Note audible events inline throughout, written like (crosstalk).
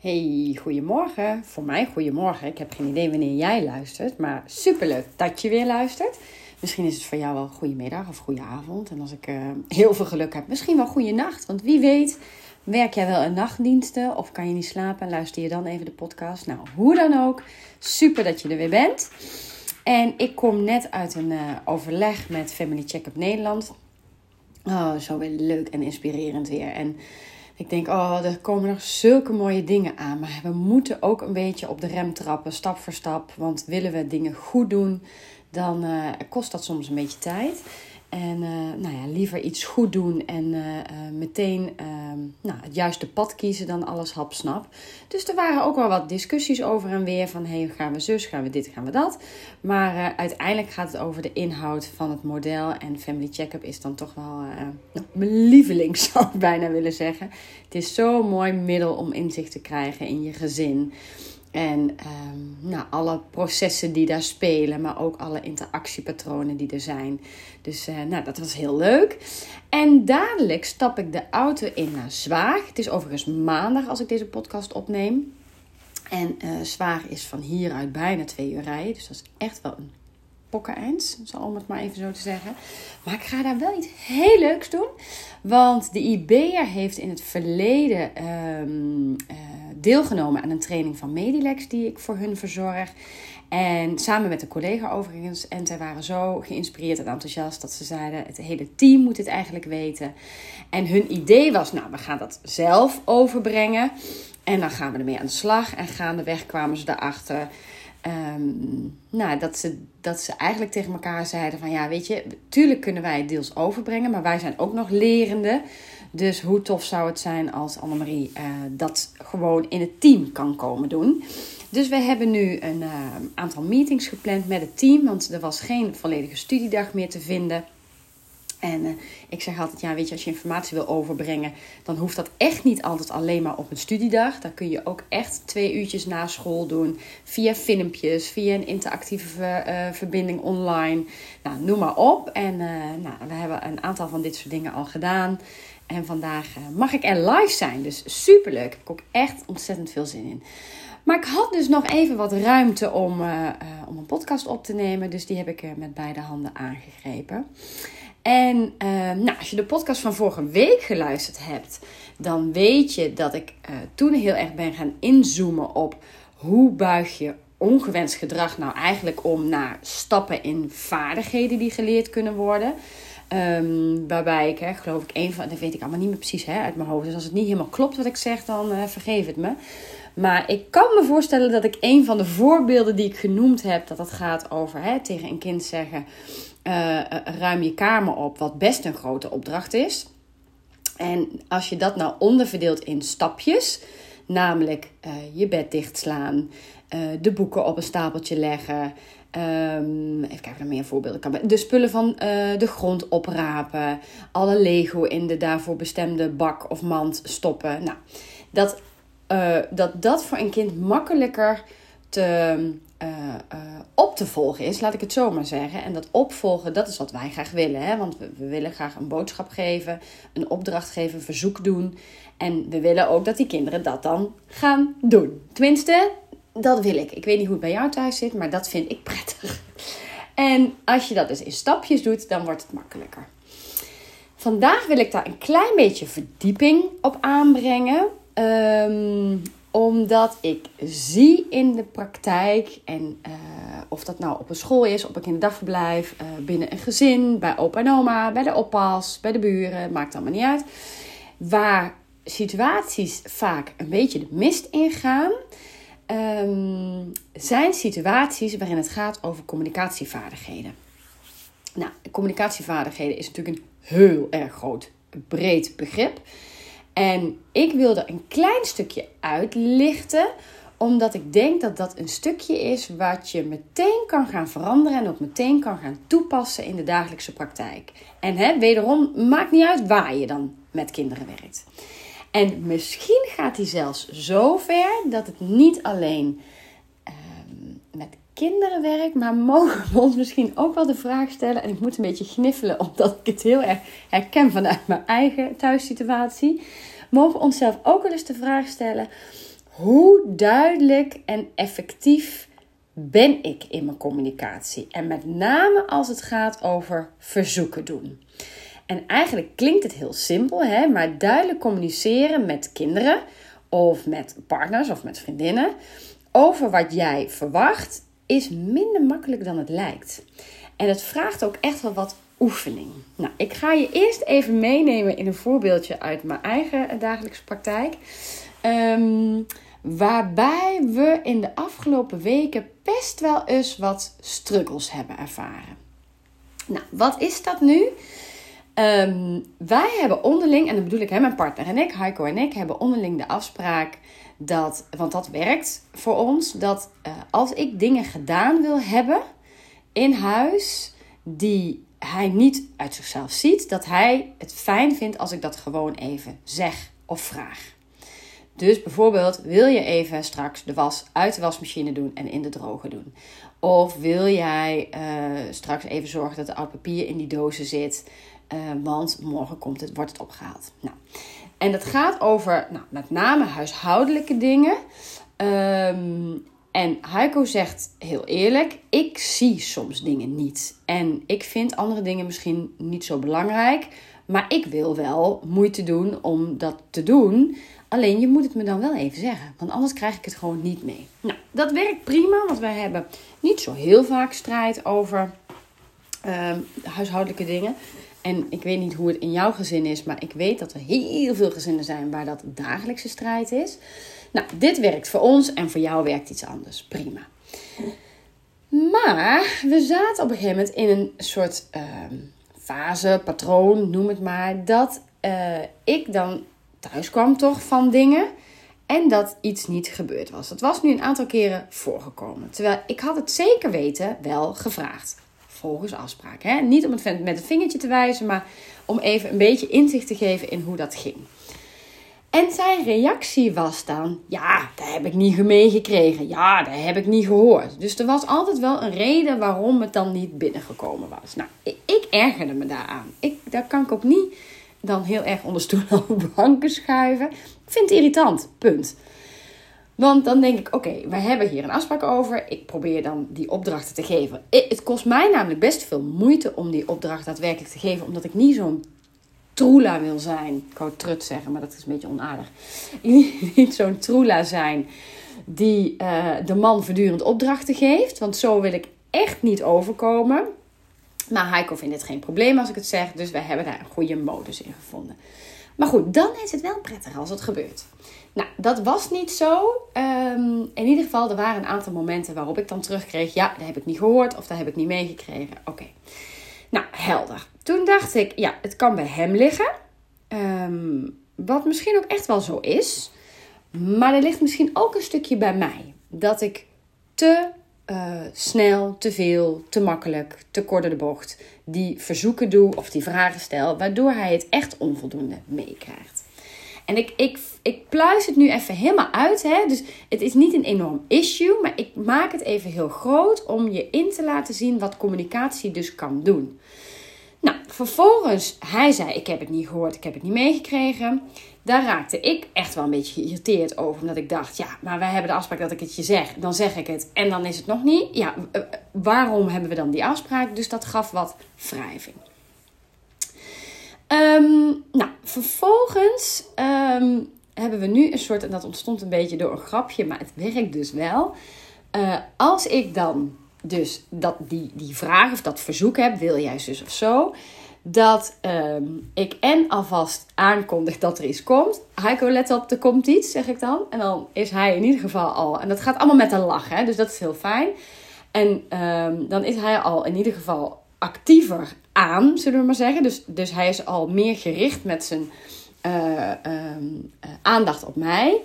Hey, goedemorgen. Voor mij goedemorgen. Ik heb geen idee wanneer jij luistert, maar superleuk dat je weer luistert. Misschien is het voor jou wel goedemiddag of goede avond. En als ik uh, heel veel geluk heb, misschien wel goede nacht. Want wie weet, werk jij wel een nachtdiensten of kan je niet slapen en luister je dan even de podcast? Nou, hoe dan ook, super dat je er weer bent. En ik kom net uit een uh, overleg met Family Check-up Nederland. Oh, zo weer leuk en inspirerend weer. En ik denk, oh, er komen nog zulke mooie dingen aan. Maar we moeten ook een beetje op de rem trappen, stap voor stap. Want willen we dingen goed doen, dan uh, kost dat soms een beetje tijd. En uh, nou ja, liever iets goed doen en uh, uh, meteen ehm, nou, het juiste pad kiezen dan alles hapsnap. Dus er waren ook wel wat discussies over en weer van hey, gaan we zus, gaan we dit, gaan we dat. Maar uiteindelijk gaat het over de inhoud van het model. En Family Checkup is dan toch wel nou, mijn lieveling, (laughs) zou ik bijna willen zeggen. Het is zo'n mooi middel om inzicht te krijgen in je gezin. En um, nou, alle processen die daar spelen, maar ook alle interactiepatronen die er zijn. Dus uh, nou, dat was heel leuk. En dadelijk stap ik de auto in naar Zwaag. Het is overigens maandag als ik deze podcast opneem. En uh, Zwaag is van hieruit bijna twee uur rijden. Dus dat is echt wel een pokkeneind, om het maar even zo te zeggen. Maar ik ga daar wel iets heel leuks doen. Want de IBEA heeft in het verleden um, uh, deelgenomen aan een training van Medilex die ik voor hun verzorg. En samen met een collega overigens. En zij waren zo geïnspireerd en enthousiast dat ze zeiden: het hele team moet het eigenlijk weten. En hun idee was: nou, we gaan dat zelf overbrengen. En dan gaan we ermee aan de slag. En gaandeweg kwamen ze erachter. Um, nou, dat ze, dat ze eigenlijk tegen elkaar zeiden: van ja, weet je, tuurlijk kunnen wij het deels overbrengen, maar wij zijn ook nog lerende. Dus hoe tof zou het zijn als Annemarie uh, dat gewoon in het team kan komen doen. Dus we hebben nu een uh, aantal meetings gepland met het team, want er was geen volledige studiedag meer te vinden. En uh, ik zeg altijd, ja, weet je, als je informatie wil overbrengen, dan hoeft dat echt niet altijd alleen maar op een studiedag. Dan kun je ook echt twee uurtjes na school doen, via filmpjes, via een interactieve uh, verbinding online. Nou, noem maar op. En uh, nou, we hebben een aantal van dit soort dingen al gedaan. En vandaag mag ik er live zijn, dus superleuk. Ik heb ook echt ontzettend veel zin in. Maar ik had dus nog even wat ruimte om, om een podcast op te nemen, dus die heb ik met beide handen aangegrepen. En uh, nou, als je de podcast van vorige week geluisterd hebt, dan weet je dat ik uh, toen heel erg ben gaan inzoomen op hoe buig je ongewenst gedrag nou eigenlijk om naar stappen in vaardigheden die geleerd kunnen worden. Um, waarbij ik, hè, geloof ik, een van, dat weet ik allemaal niet meer precies hè, uit mijn hoofd. Dus als het niet helemaal klopt wat ik zeg, dan uh, vergeef het me. Maar ik kan me voorstellen dat ik een van de voorbeelden die ik genoemd heb, dat het gaat over hè, tegen een kind zeggen: uh, ruim je kamer op, wat best een grote opdracht is. En als je dat nou onderverdeelt in stapjes, namelijk uh, je bed dichtslaan, de boeken op een stapeltje leggen. Um, even kijken of er meer voorbeelden kan. De spullen van de grond oprapen. Alle Lego in de daarvoor bestemde bak of mand stoppen. Nou, dat dat dat voor een kind makkelijker te, uh, uh, op te volgen is, laat ik het zo maar zeggen. En dat opvolgen, dat is wat wij graag willen. Hè? Want we, willen graag een boodschap geven, een opdracht geven, een verzoek doen. En we willen ook dat die kinderen dat dan gaan doen. Tenminste, dat wil ik. Ik weet niet hoe het bij jou thuis zit, maar dat vind ik prettig. En als je dat dus in stapjes doet, dan wordt het makkelijker. Vandaag wil ik daar een klein beetje verdieping op aanbrengen. Um, omdat ik zie in de praktijk, en uh, of dat nou op een school is, op een kinderdagverblijf, uh, binnen een gezin, bij opa en oma, bij de oppas, bij de buren, maakt allemaal niet uit. Waar situaties vaak een beetje de mist ingaan, um, zijn situaties waarin het gaat over communicatievaardigheden. Nou, communicatievaardigheden is natuurlijk een heel erg groot, breed begrip. En ik wilde een klein stukje uitlichten, omdat ik denk dat dat een stukje is wat je meteen kan gaan veranderen en ook meteen kan gaan toepassen in de dagelijkse praktijk. En hè, wederom, maakt niet uit waar je dan met kinderen werkt. En misschien gaat hij zelfs zo ver dat het niet alleen uh, met kinderen werkt, maar mogen we ons misschien ook wel de vraag stellen. En ik moet een beetje gniffelen, omdat ik het heel erg herken vanuit mijn eigen thuissituatie mogen we onszelf ook wel eens de vraag stellen: hoe duidelijk en effectief ben ik in mijn communicatie? En met name als het gaat over verzoeken doen. En eigenlijk klinkt het heel simpel, hè? maar duidelijk communiceren met kinderen of met partners of met vriendinnen over wat jij verwacht is minder makkelijk dan het lijkt. En het vraagt ook echt wel wat oefening. Nou, ik ga je eerst even meenemen in een voorbeeldje uit mijn eigen dagelijkse praktijk. Um, waarbij we in de afgelopen weken best wel eens wat struggles hebben ervaren. Nou, wat is dat nu? Um, wij hebben onderling, en dan bedoel ik hè, mijn partner en ik, Heiko en ik, hebben onderling de afspraak dat, want dat werkt voor ons, dat uh, als ik dingen gedaan wil hebben in huis die hij niet uit zichzelf ziet, dat hij het fijn vindt als ik dat gewoon even zeg of vraag. Dus bijvoorbeeld, wil je even straks de was uit de wasmachine doen en in de droger doen? Of wil jij uh, straks even zorgen dat de oud papier in die dozen zit? Uh, want morgen komt het, wordt het opgehaald. Nou, en dat gaat over nou, met name huishoudelijke dingen. Um, en Heiko zegt heel eerlijk: ik zie soms dingen niet. En ik vind andere dingen misschien niet zo belangrijk. Maar ik wil wel moeite doen om dat te doen. Alleen je moet het me dan wel even zeggen, want anders krijg ik het gewoon niet mee. Nou, dat werkt prima, want wij hebben niet zo heel vaak strijd over uh, huishoudelijke dingen. En ik weet niet hoe het in jouw gezin is, maar ik weet dat er heel veel gezinnen zijn waar dat dagelijkse strijd is. Nou, dit werkt voor ons en voor jou werkt iets anders. Prima. Maar we zaten op een gegeven moment in een soort uh, fase, patroon, noem het maar, dat uh, ik dan thuis kwam toch van dingen en dat iets niet gebeurd was. Dat was nu een aantal keren voorgekomen. Terwijl ik had het zeker weten wel gevraagd. Volgens afspraak. Hè? Niet om het met het vingertje te wijzen, maar om even een beetje inzicht te geven in hoe dat ging. En zijn reactie was dan: Ja, daar heb ik niet meegekregen. Ja, daar heb ik niet gehoord. Dus er was altijd wel een reden waarom het dan niet binnengekomen was. Nou, ik, ik ergerde me daaraan. Ik, daar kan ik ook niet dan heel erg onder stoelen of banken schuiven. Ik vind het irritant, punt. Want dan denk ik, oké, we hebben hier een afspraak over. Ik probeer dan die opdrachten te geven. Het kost mij namelijk best veel moeite om die opdracht daadwerkelijk te geven. Omdat ik niet zo'n troela wil zijn. Ik wou trut zeggen, maar dat is een beetje onaardig. (laughs) niet zo'n troela zijn die uh, de man voortdurend opdrachten geeft. Want zo wil ik echt niet overkomen. Maar Heiko vindt het geen probleem als ik het zeg. Dus we hebben daar een goede modus in gevonden. Maar goed, dan is het wel prettig als het gebeurt. Nou, dat was niet zo. Um, in ieder geval, er waren een aantal momenten waarop ik dan terugkreeg: ja, dat heb ik niet gehoord of dat heb ik niet meegekregen. Oké. Nou, helder. Toen dacht ik: ja, het kan bij hem liggen. Um, wat misschien ook echt wel zo is. Maar er ligt misschien ook een stukje bij mij. Dat ik te uh, snel, te veel, te makkelijk, te kort de bocht die verzoeken doe of die vragen stel, waardoor hij het echt onvoldoende meekrijgt. En ik, ik, ik pluis het nu even helemaal uit. Hè? Dus het is niet een enorm issue, maar ik maak het even heel groot om je in te laten zien wat communicatie dus kan doen. Nou, vervolgens, hij zei: Ik heb het niet gehoord, ik heb het niet meegekregen. Daar raakte ik echt wel een beetje geïrriteerd over. Omdat ik dacht: Ja, maar wij hebben de afspraak dat ik het je zeg. Dan zeg ik het en dan is het nog niet. Ja, eh, eh, waarom hebben we dan die afspraak? Dus dat gaf wat wrijving. Um, nou, vervolgens um, hebben we nu een soort, en dat ontstond een beetje door een grapje, maar het werkt dus wel. Uh, als ik dan dus dat, die, die vraag of dat verzoek heb, wil jij zus of zo, dat um, ik en alvast aankondig dat er iets komt. Heiko, let op, er komt iets, zeg ik dan. En dan is hij in ieder geval al, en dat gaat allemaal met een lach, hè, dus dat is heel fijn. En um, dan is hij al in ieder geval actiever aan, zullen we maar zeggen. Dus, dus hij is al meer gericht met zijn uh, um, uh, aandacht op mij.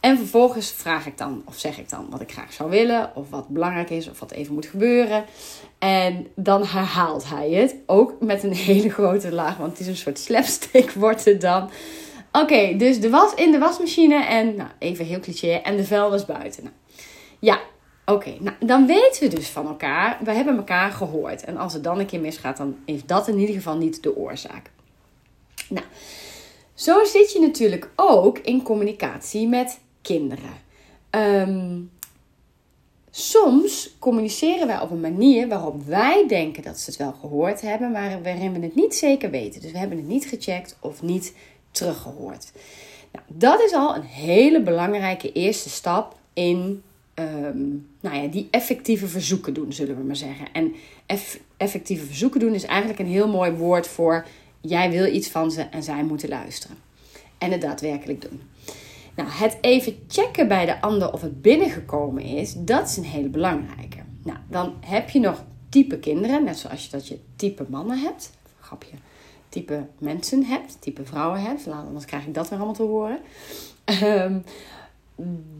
En vervolgens vraag ik dan, of zeg ik dan wat ik graag zou willen, of wat belangrijk is, of wat even moet gebeuren. En dan herhaalt hij het, ook met een (laughs) hele grote laag, want het is een soort slapstick wordt het dan. Oké, dus de was in de wasmachine en, nou, even heel cliché, en de vuilnis buiten. Nou, ja, oké, nou, dan weten we dus van elkaar, we hebben elkaar gehoord. En als het dan een keer misgaat, dan is dat in ieder geval niet de oorzaak. Nou, zo zit je natuurlijk ook in communicatie met kinderen. Ehm, soms communiceren wij op een manier waarop wij denken dat ze het wel gehoord hebben, maar waarin we het niet zeker weten. Dus we hebben het niet gecheckt of niet teruggehoord. Nou, dat is al een hele belangrijke eerste stap in Ehm, nou ja, die effectieve verzoeken doen, zullen we maar zeggen. En effectieve verzoeken doen is eigenlijk een heel mooi woord voor jij wil iets van ze en zij moeten luisteren. En het daadwerkelijk doen. Nou, het even checken bij de ander of het binnengekomen is, dat is een hele belangrijke. Nou, dan heb je nog type kinderen, net zoals je dat je type mannen hebt. Grapje. Type mensen hebt, type vrouwen hebt. Anders krijg ik dat weer allemaal te horen. Um,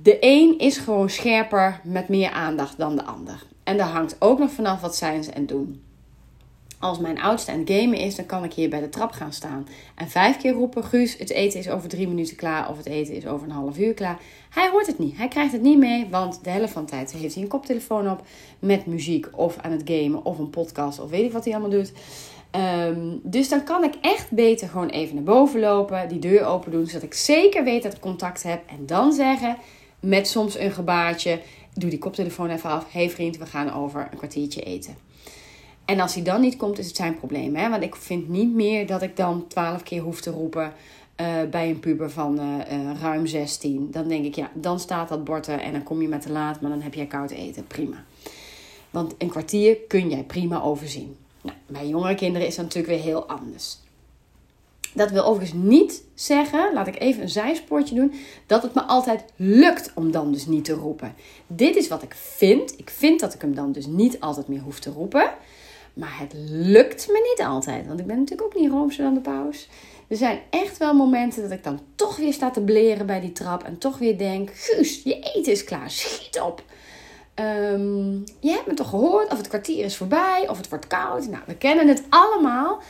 de een is gewoon scherper met meer aandacht dan de ander. En daar hangt ook nog vanaf wat zijn ze en doen. Als mijn oudste aan het gamen is, dan kan ik hier bij de trap gaan staan. En vijf keer roepen: Guus, het eten is over drie minuten klaar. Of het eten is over een half uur klaar. Hij hoort het niet. Hij krijgt het niet mee. Want de helft van de tijd heeft hij een koptelefoon op. Met muziek of aan het gamen of een podcast of weet ik wat hij allemaal doet. Ehm, dus dan kan ik echt beter gewoon even naar boven lopen, die deur open doen, zodat ik zeker weet dat ik contact heb. En dan zeggen, met soms een gebaartje, doe die koptelefoon even af. hey vriend, we gaan over een kwartiertje eten. En als hij dan niet komt, is het zijn probleem. Hè? Want ik vind niet meer dat ik dan twaalf keer hoef te roepen uh, bij een puber van uh, uh, ruim 16. Dan denk ik, ja, dan staat dat bord en dan kom je met te laat, maar dan heb jij koud eten. Prima. Want een kwartier kun jij prima overzien. Nou, bij jongere kinderen is dat natuurlijk weer heel anders. Dat wil overigens niet zeggen, laat ik even een zijspoortje doen, dat het me altijd lukt om dan dus niet te roepen. Dit is wat ik vind. Ik vind dat ik hem dan dus niet altijd meer hoef te roepen. Maar het lukt me niet altijd, want ik ben natuurlijk ook niet roomser dan de paus. Er zijn echt wel momenten dat ik dan toch weer sta te bleren bij die trap en toch weer denk: Guus, je eten is klaar, schiet op. Um, je hebt me toch gehoord? Of het kwartier is voorbij, of het wordt koud. Nou, we kennen het allemaal.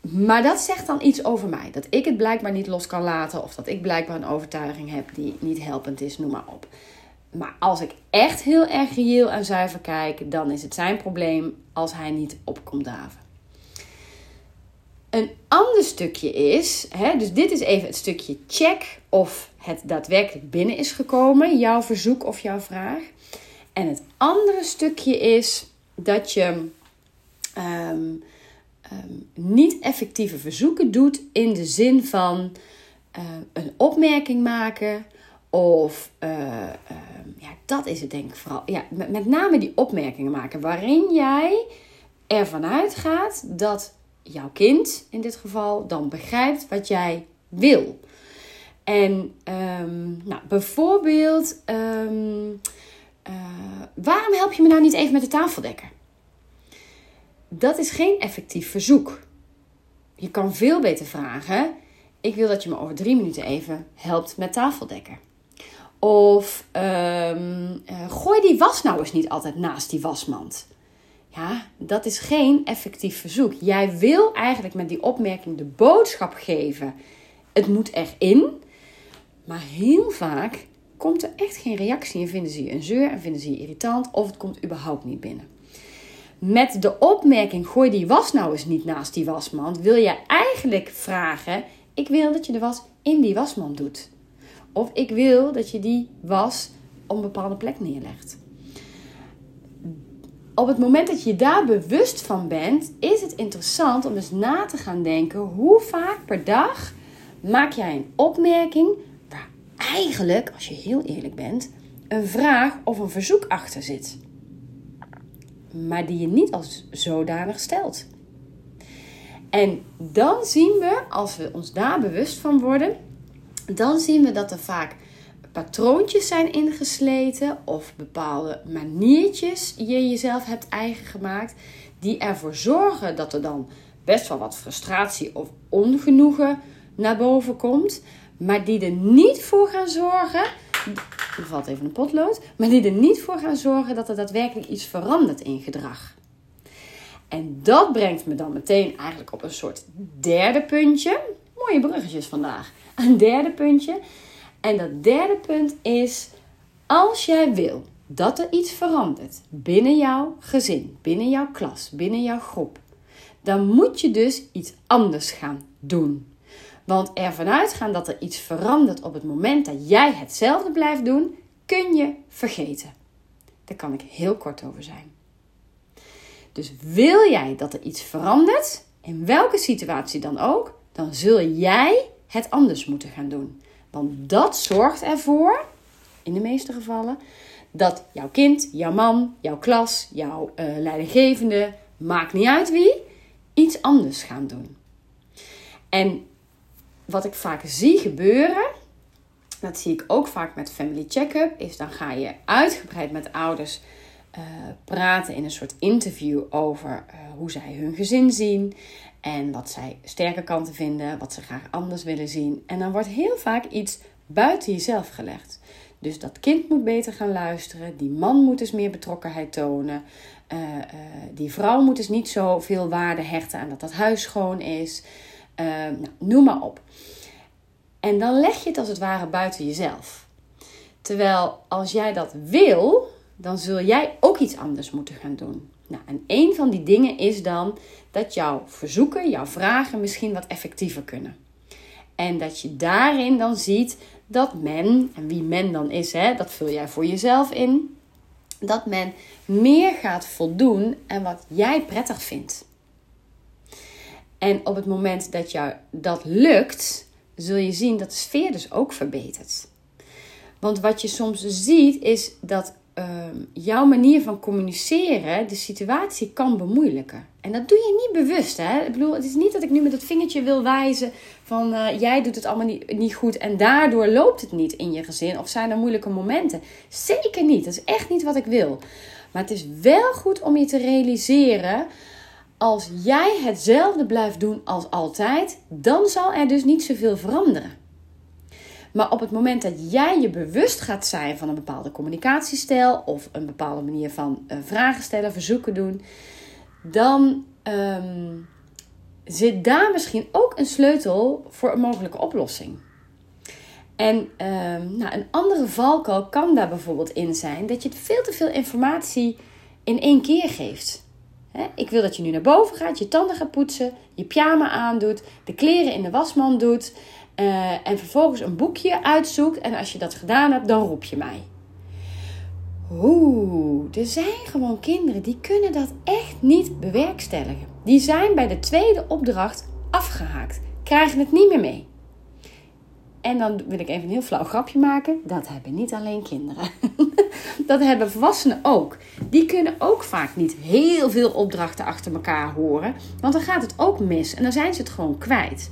Maar dat zegt dan iets over mij. Dat ik het blijkbaar niet los kan laten. Of dat ik blijkbaar een overtuiging heb die niet helpend is, noem maar op. Maar als ik echt heel erg reëel en zuiver kijk, dan is het zijn probleem als hij niet opkomt daven. Een ander stukje is, hè, dus dit is even het stukje check of het daadwerkelijk binnen is gekomen, jouw verzoek of jouw vraag. En het andere stukje is dat je ehm, ehm, niet effectieve verzoeken doet in de zin van uh, een opmerking maken of uh, ja, dat is het denk ik vooral. Ja, met, met name die opmerkingen maken waarin jij ervan uitgaat dat jouw kind in dit geval dan begrijpt wat jij wil. En um, nou, bijvoorbeeld, um, uh, waarom help je me nou niet even met de tafeldekker? Dat is geen effectief verzoek. Je kan veel beter vragen: Ik wil dat je me over drie minuten even helpt met tafeldekken. Of um, uh, gooi die was nou eens niet altijd naast die wasmand. Ja, dat is geen effectief verzoek. Jij wil eigenlijk met die opmerking de boodschap geven: het moet erin. Maar heel vaak komt er echt geen reactie en vinden ze je een zeur en vinden ze je irritant of het komt überhaupt niet binnen. Met de opmerking: gooi die was nou eens niet naast die wasmand, wil je eigenlijk vragen: ik wil dat je de was in die wasmand doet. Of ik wil dat je die was op een bepaalde plek neerlegt. Op het moment dat je daar bewust van bent, is het interessant om eens na te gaan denken: hoe vaak per dag maak jij een opmerking waar eigenlijk, als je heel eerlijk bent, een vraag of een verzoek achter zit, maar die je niet als zodanig stelt. En dan zien we, als we ons daar bewust van worden, dan zien we dat er vaak patroontjes zijn ingesleten of bepaalde maniertjes je jezelf hebt eigen gemaakt, die ervoor zorgen dat er dan best wel wat frustratie of ongenoegen naar boven komt, maar die er niet voor gaan zorgen. Er valt even een potlood, maar die er niet voor gaan zorgen dat er daadwerkelijk iets verandert in gedrag. En dat brengt me dan meteen eigenlijk op een soort derde puntje. Mooie bruggetjes vandaag. Een derde puntje. En dat derde punt is: als jij wil dat er iets verandert binnen jouw gezin, binnen jouw klas, binnen jouw groep, dan moet je dus iets anders gaan doen. Want ervan uitgaan dat er iets verandert op het moment dat jij hetzelfde blijft doen, kun je vergeten. Daar kan ik heel kort over zijn. Dus wil jij dat er iets verandert, in welke situatie dan ook, dan zul jij het anders moeten gaan doen. Want dat zorgt ervoor, in de meeste gevallen, dat jouw kind, jouw man, jouw klas, jouw uh, leidinggevende, maakt niet uit wie, iets anders gaan doen. En wat ik vaak zie gebeuren, dat zie ik ook vaak met Family Check-up, is dan ga je uitgebreid met ouders uh, praten in een soort interview over uh, hoe zij hun gezin zien en wat zij sterke kanten vinden, wat ze graag anders willen zien. En dan wordt heel vaak iets buiten jezelf gelegd. Dus dat kind moet beter gaan luisteren, die man moet eens meer betrokkenheid tonen, uh, die vrouw moet eens niet zoveel waarde hechten aan dat dat huis schoon is. nou, noem maar op. En dan leg je het als het ware buiten jezelf. Terwijl als jij dat wil, dan zul jij ook iets anders moeten gaan doen. Nou, en een van die dingen is dan dat jouw verzoeken, jouw vragen misschien wat effectiever kunnen. En dat je daarin dan ziet dat men, en wie men dan is, hè, dat vul jij voor jezelf in, dat men meer gaat voldoen aan wat jij prettig vindt. En op het moment dat jou dat lukt, zul je zien dat de sfeer dus ook verbetert. Want wat je soms ziet is dat Ehm, jouw manier van communiceren de situatie kan bemoeilijken. En dat doe je niet bewust. Hè? Ik bedoel, het is niet dat ik nu met het vingertje wil wijzen van uh, jij doet het allemaal niet, niet goed en daardoor loopt het niet in je gezin of zijn er moeilijke momenten. Zeker niet. Dat is echt niet wat ik wil. Maar het is wel goed om je te realiseren. Als jij hetzelfde blijft doen als altijd, dan zal er dus niet zoveel veranderen. Maar op het moment dat jij je bewust gaat zijn van een bepaalde communicatiestijl of een bepaalde manier van uh, vragen stellen, verzoeken doen, dan ehm, zit daar misschien ook een sleutel voor een mogelijke oplossing. En um, nou, een andere valkuil kan daar bijvoorbeeld in zijn dat je veel te veel informatie in één keer geeft. ik wil dat je nu naar boven gaat, je tanden gaat poetsen, je pyjama aandoet, de kleren in de wasmand doet. Uh, en vervolgens een boekje uitzoekt. En als je dat gedaan hebt, dan roep je mij. Oeh, er zijn gewoon kinderen die kunnen dat echt niet bewerkstelligen. Die zijn bij de tweede opdracht afgehaakt, krijgen het niet meer mee. En dan wil ik even een heel flauw grapje maken. Dat hebben niet alleen kinderen. (laughs) dat hebben volwassenen ook. Die kunnen ook vaak niet heel veel opdrachten achter elkaar horen. Want dan gaat het ook mis en dan zijn ze het gewoon kwijt.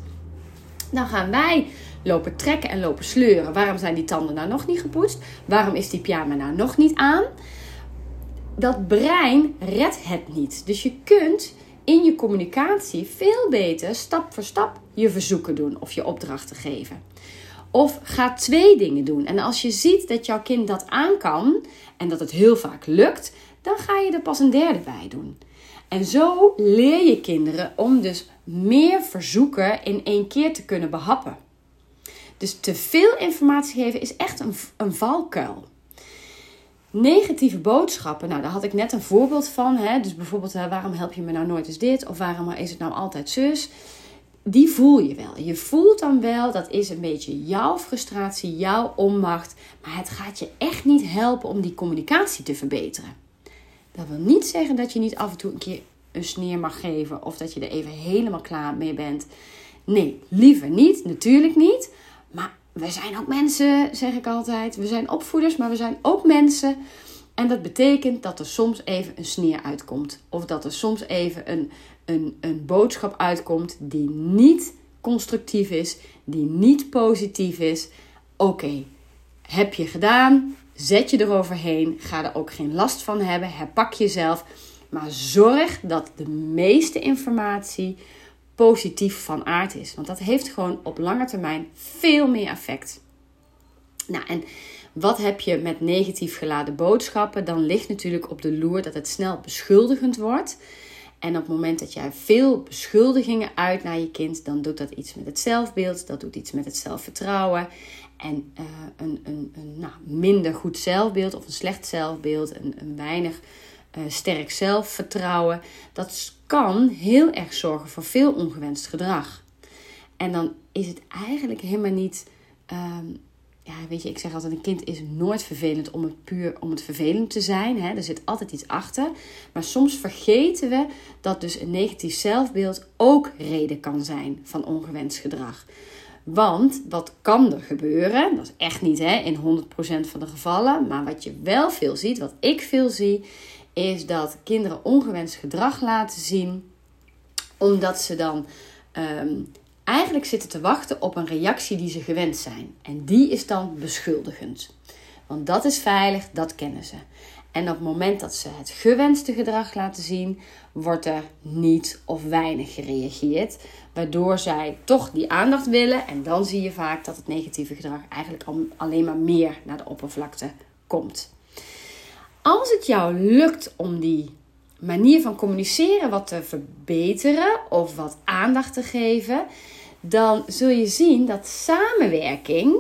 Dan gaan wij lopen trekken en lopen sleuren. Waarom zijn die tanden nou nog niet gepoetst? Waarom is die pyjama nou nog niet aan? Dat brein redt het niet. Dus je kunt in je communicatie veel beter stap voor stap je verzoeken doen of je opdrachten geven. Of ga twee dingen doen. En als je ziet dat jouw kind dat aan kan en dat het heel vaak lukt, dan ga je er pas een derde bij doen. En zo leer je kinderen om dus meer verzoeken in één keer te kunnen behappen. Dus te veel informatie geven is echt een, een valkuil. Negatieve boodschappen, nou daar had ik net een voorbeeld van. Hè? Dus bijvoorbeeld, waarom help je me nou nooit eens dit? Of waarom is het nou altijd zus? Die voel je wel. Je voelt dan wel, dat is een beetje jouw frustratie, jouw onmacht. Maar het gaat je echt niet helpen om die communicatie te verbeteren. Dat wil niet zeggen dat je niet af en toe een keer een sneer mag geven of dat je er even helemaal klaar mee bent. Nee, liever niet, natuurlijk niet. Maar we zijn ook mensen, zeg ik altijd. We zijn opvoeders, maar we zijn ook mensen. En dat betekent dat er soms even een sneer uitkomt. Of dat er soms even een, een, een boodschap uitkomt die niet constructief is, die niet positief is. Oké, heb je gedaan, zet je eroverheen, ga er ook geen last van hebben, herpak jezelf. Maar zorg dat de meeste informatie positief van aard is. Want dat heeft gewoon op lange termijn veel meer effect. Nou, en wat heb je met negatief geladen boodschappen? Dan ligt natuurlijk op de loer dat het snel beschuldigend wordt. En op het moment dat jij veel beschuldigingen uit naar je kind, dan doet dat iets met het zelfbeeld, dat doet iets met het zelfvertrouwen. En uh, een, een, een nou, minder goed zelfbeeld of een slecht zelfbeeld, een, een weinig uh, sterk zelfvertrouwen, dat kan heel erg zorgen voor veel ongewenst gedrag. En dan is het eigenlijk helemaal niet. Um, ja, weet je, ik zeg altijd: een kind is nooit vervelend om het puur om het vervelend te zijn. Hè? Er zit altijd iets achter. Maar soms vergeten we dat dus een negatief zelfbeeld ook reden kan zijn van ongewenst gedrag. Want wat kan er gebeuren? Dat is echt niet hè, in 100% van de gevallen. Maar wat je wel veel ziet, wat ik veel zie, is dat kinderen ongewenst gedrag laten zien. Omdat ze dan ehm, eigenlijk zitten te wachten op een reactie die ze gewend zijn. En die is dan beschuldigend. Want dat is veilig, dat kennen ze. En op het moment dat ze het gewenste gedrag laten zien, wordt er niet of weinig gereageerd. Waardoor zij toch die aandacht willen. En dan zie je vaak dat het negatieve gedrag eigenlijk alleen maar meer naar de oppervlakte komt. Als het jou lukt om die manier van communiceren wat te verbeteren of wat aandacht te geven, dan zul je zien dat samenwerking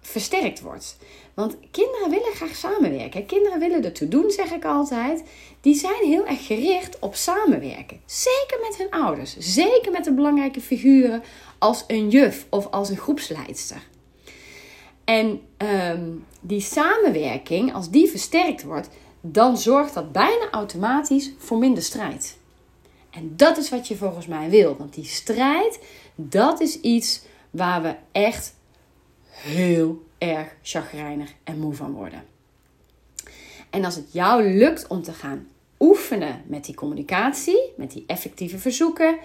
versterkt wordt. Want kinderen willen graag samenwerken. Kinderen willen ertoe doen, zeg ik altijd. Die zijn heel erg gericht op samenwerken. Zeker met hun ouders. Zeker met de belangrijke figuren als een juf of als een groepsleidster. En ehm, die samenwerking, als die versterkt wordt, dan zorgt dat bijna automatisch voor minder strijd. En dat is wat je volgens mij wil. Want die strijd, dat is iets waar we echt heel erg chagrijnig en moe van worden. En als het jou lukt om te gaan oefenen met die communicatie, met die effectieve verzoeken,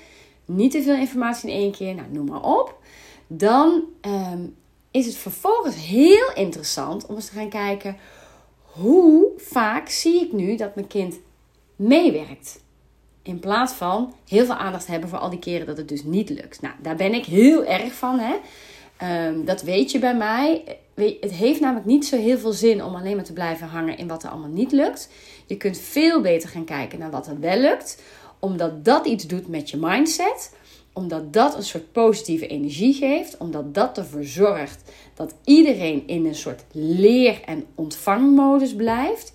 niet te veel informatie in één keer, nou noem maar op, dan ehm, is het vervolgens heel interessant om eens te gaan kijken hoe vaak zie ik nu dat mijn kind meewerkt. In plaats van heel veel aandacht hebben voor al die keren dat het dus niet lukt. Nou, daar ben ik heel erg van. Hè? Ehm, dat weet je bij mij. Het heeft namelijk niet zo heel veel zin om alleen maar te blijven hangen in wat er allemaal niet lukt. Je kunt veel beter gaan kijken naar wat er wel lukt. Omdat dat iets doet met je mindset. Omdat dat een soort positieve energie geeft. Omdat dat ervoor zorgt dat iedereen in een soort leer- en ontvangmodus blijft.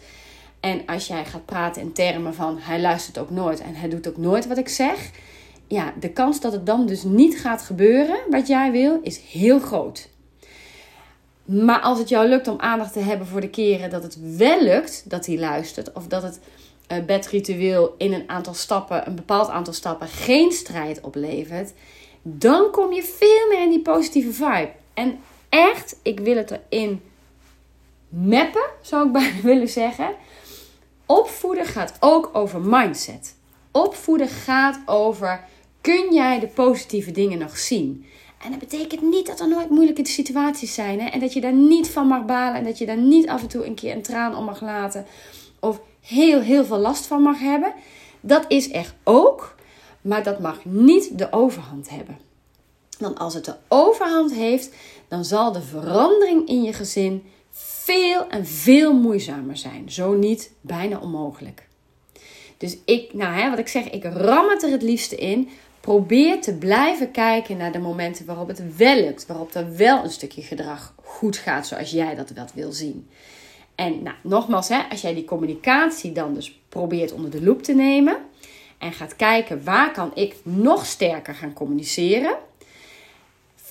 En als jij gaat praten in termen van hij luistert ook nooit en hij doet ook nooit wat ik zeg. Ja, de kans dat het dan dus niet gaat gebeuren wat jij wil, is heel groot. Maar als het jou lukt om aandacht te hebben voor de keren dat het wel lukt dat hij luistert, of dat het uh, bedritueel in een aantal stappen, een bepaald aantal stappen, geen strijd oplevert, dan kom je veel meer in die positieve vibe. En echt, ik wil het erin mappen, zou ik (laughs) bijna willen zeggen. Opvoeden gaat ook over mindset. Opvoeden gaat over: kun jij de positieve dingen nog zien? En dat betekent niet dat er nooit moeilijke situaties zijn. Hè? En dat je daar niet van mag balen. En dat je daar niet af en toe een keer een traan om mag laten. Of heel, heel veel last van mag hebben. Dat is er ook. Maar dat mag niet de overhand hebben. Want als het de overhand heeft, dan zal de verandering in je gezin veel en veel moeizamer zijn. Zo niet bijna onmogelijk. Dus ik, nou hè, wat ik zeg, ik ram het er het liefste in. Probeer te blijven kijken naar de momenten waarop het wel lukt. Waarop er wel een stukje gedrag goed gaat zoals jij dat wat wil zien. En nou, nogmaals, hè, als jij die communicatie dan dus probeert onder de loep te nemen. En gaat kijken waar kan ik nog sterker gaan communiceren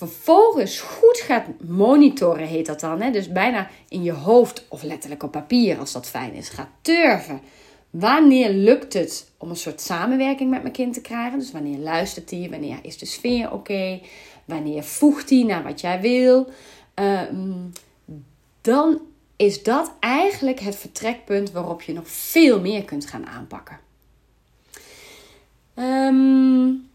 vervolgens goed gaat monitoren, heet dat dan. Hè? Dus bijna in je hoofd of letterlijk op papier, als dat fijn is, gaat turven. Wanneer lukt het om een soort samenwerking met mijn kind te krijgen? Dus wanneer luistert hij? Wanneer is de sfeer oké? Wanneer voegt hij naar wat jij wil? Ehm, dan is dat eigenlijk het vertrekpunt waarop je nog veel meer kunt gaan aanpakken. Um,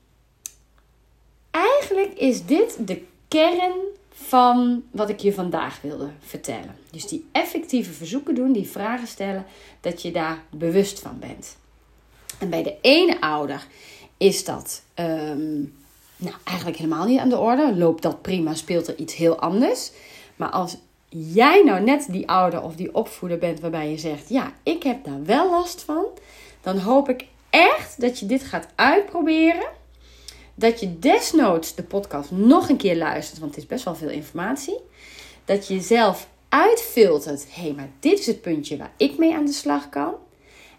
eigenlijk is dit de kern van wat ik je vandaag wilde vertellen. Dus die effectieve verzoeken doen, die vragen stellen, dat je daar bewust van bent. En bij de ene ouder is dat ehm, nou, eigenlijk helemaal niet aan de orde. Loopt dat prima, speelt er iets heel anders. Maar als jij nou net die ouder of die opvoeder bent waarbij je zegt: Ja, ik heb daar wel last van, dan hoop ik echt dat je dit gaat uitproberen dat je desnoods de podcast nog een keer luistert, want het is best wel veel informatie. Dat je zelf uitfiltert, hé, hey, maar dit is het puntje waar ik mee aan de slag kan.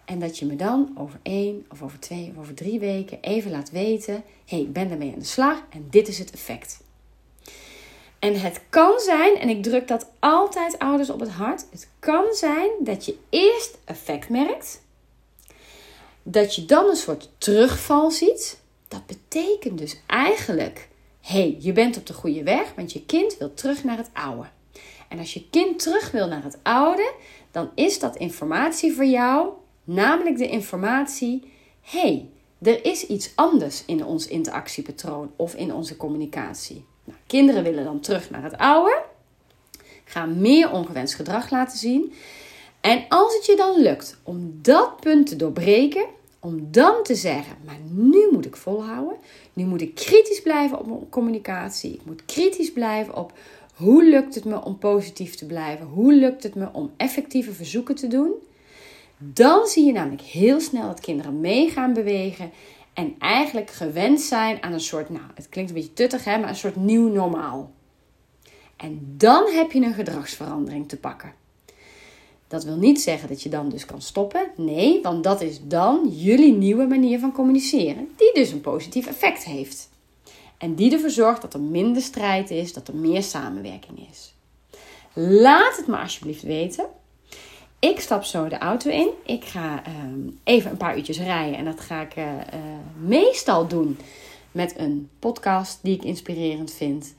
En dat je me dan over één of over twee of over drie weken even laat weten: hé, hey, ik ben ermee aan de slag en dit is het effect. En het kan zijn, en ik druk dat altijd ouders op het hart. Het kan zijn dat je eerst effect merkt. Dat je dan een soort terugval ziet. Dat betekent dus eigenlijk: hey, je bent op de goede weg, want je kind wil terug naar het oude. En als je kind terug wil naar het oude, dan is dat informatie voor jou, namelijk de informatie: hé, hey, er is iets anders in ons interactiepatroon of in onze communicatie. Nou, kinderen willen dan terug naar het oude, gaan meer ongewenst gedrag laten zien. En als het je dan lukt om dat punt te doorbreken, om dan te zeggen: Maar nu moet ik volhouden. Nu moet ik kritisch blijven op mijn communicatie. Ik moet kritisch blijven op hoe lukt het me om positief te blijven? Hoe lukt het me om effectieve verzoeken te doen? Dan zie je namelijk heel snel dat kinderen mee gaan bewegen en eigenlijk gewend zijn aan een soort, nou, het klinkt een beetje tuttig, hè, maar een soort nieuw normaal. En dan heb je een gedragsverandering te pakken. Dat wil niet zeggen dat je dan dus kan stoppen. Nee, want dat is dan jullie nieuwe manier van communiceren, die dus een positief effect heeft. En die ervoor zorgt dat er minder strijd is, dat er meer samenwerking is. Laat het me alsjeblieft weten. Ik stap zo de auto in. Ik ga ehm, even een paar uurtjes rijden. En dat ga ik uh, meestal doen met een podcast die ik inspirerend vind.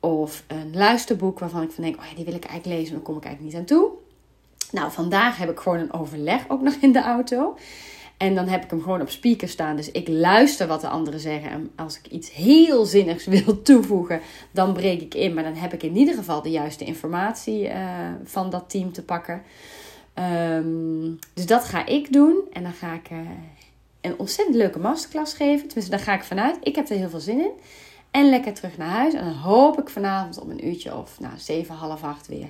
Of een luisterboek waarvan ik van denk, oh ja, die wil ik eigenlijk lezen, maar daar kom ik eigenlijk niet aan toe. Nou, vandaag heb ik gewoon een overleg ook nog in de auto. En dan heb ik hem gewoon op speaker staan. Dus ik luister wat de anderen zeggen. En als ik iets heel zinnigs wil (laughs) toevoegen, dan breek ik in. Maar dan heb ik in ieder geval de juiste informatie uh, van dat team te pakken. Um, dus dat ga ik doen. En dan ga ik uh, een ontzettend leuke masterclass geven. Tenminste, daar ga ik vanuit. Ik heb er heel veel zin in. En lekker terug naar huis. En dan hoop ik vanavond om een uurtje of nou, zeven, half acht weer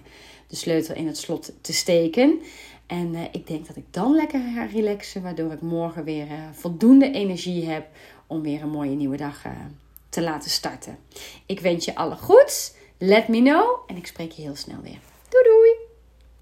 de sleutel in het slot te steken. En uh, ik denk dat ik dan lekker ga relaxen, waardoor ik morgen weer uh, voldoende energie heb om weer een mooie nieuwe dag uh, te laten starten. Ik wens je alle goeds. Let me know en ik spreek je heel snel weer.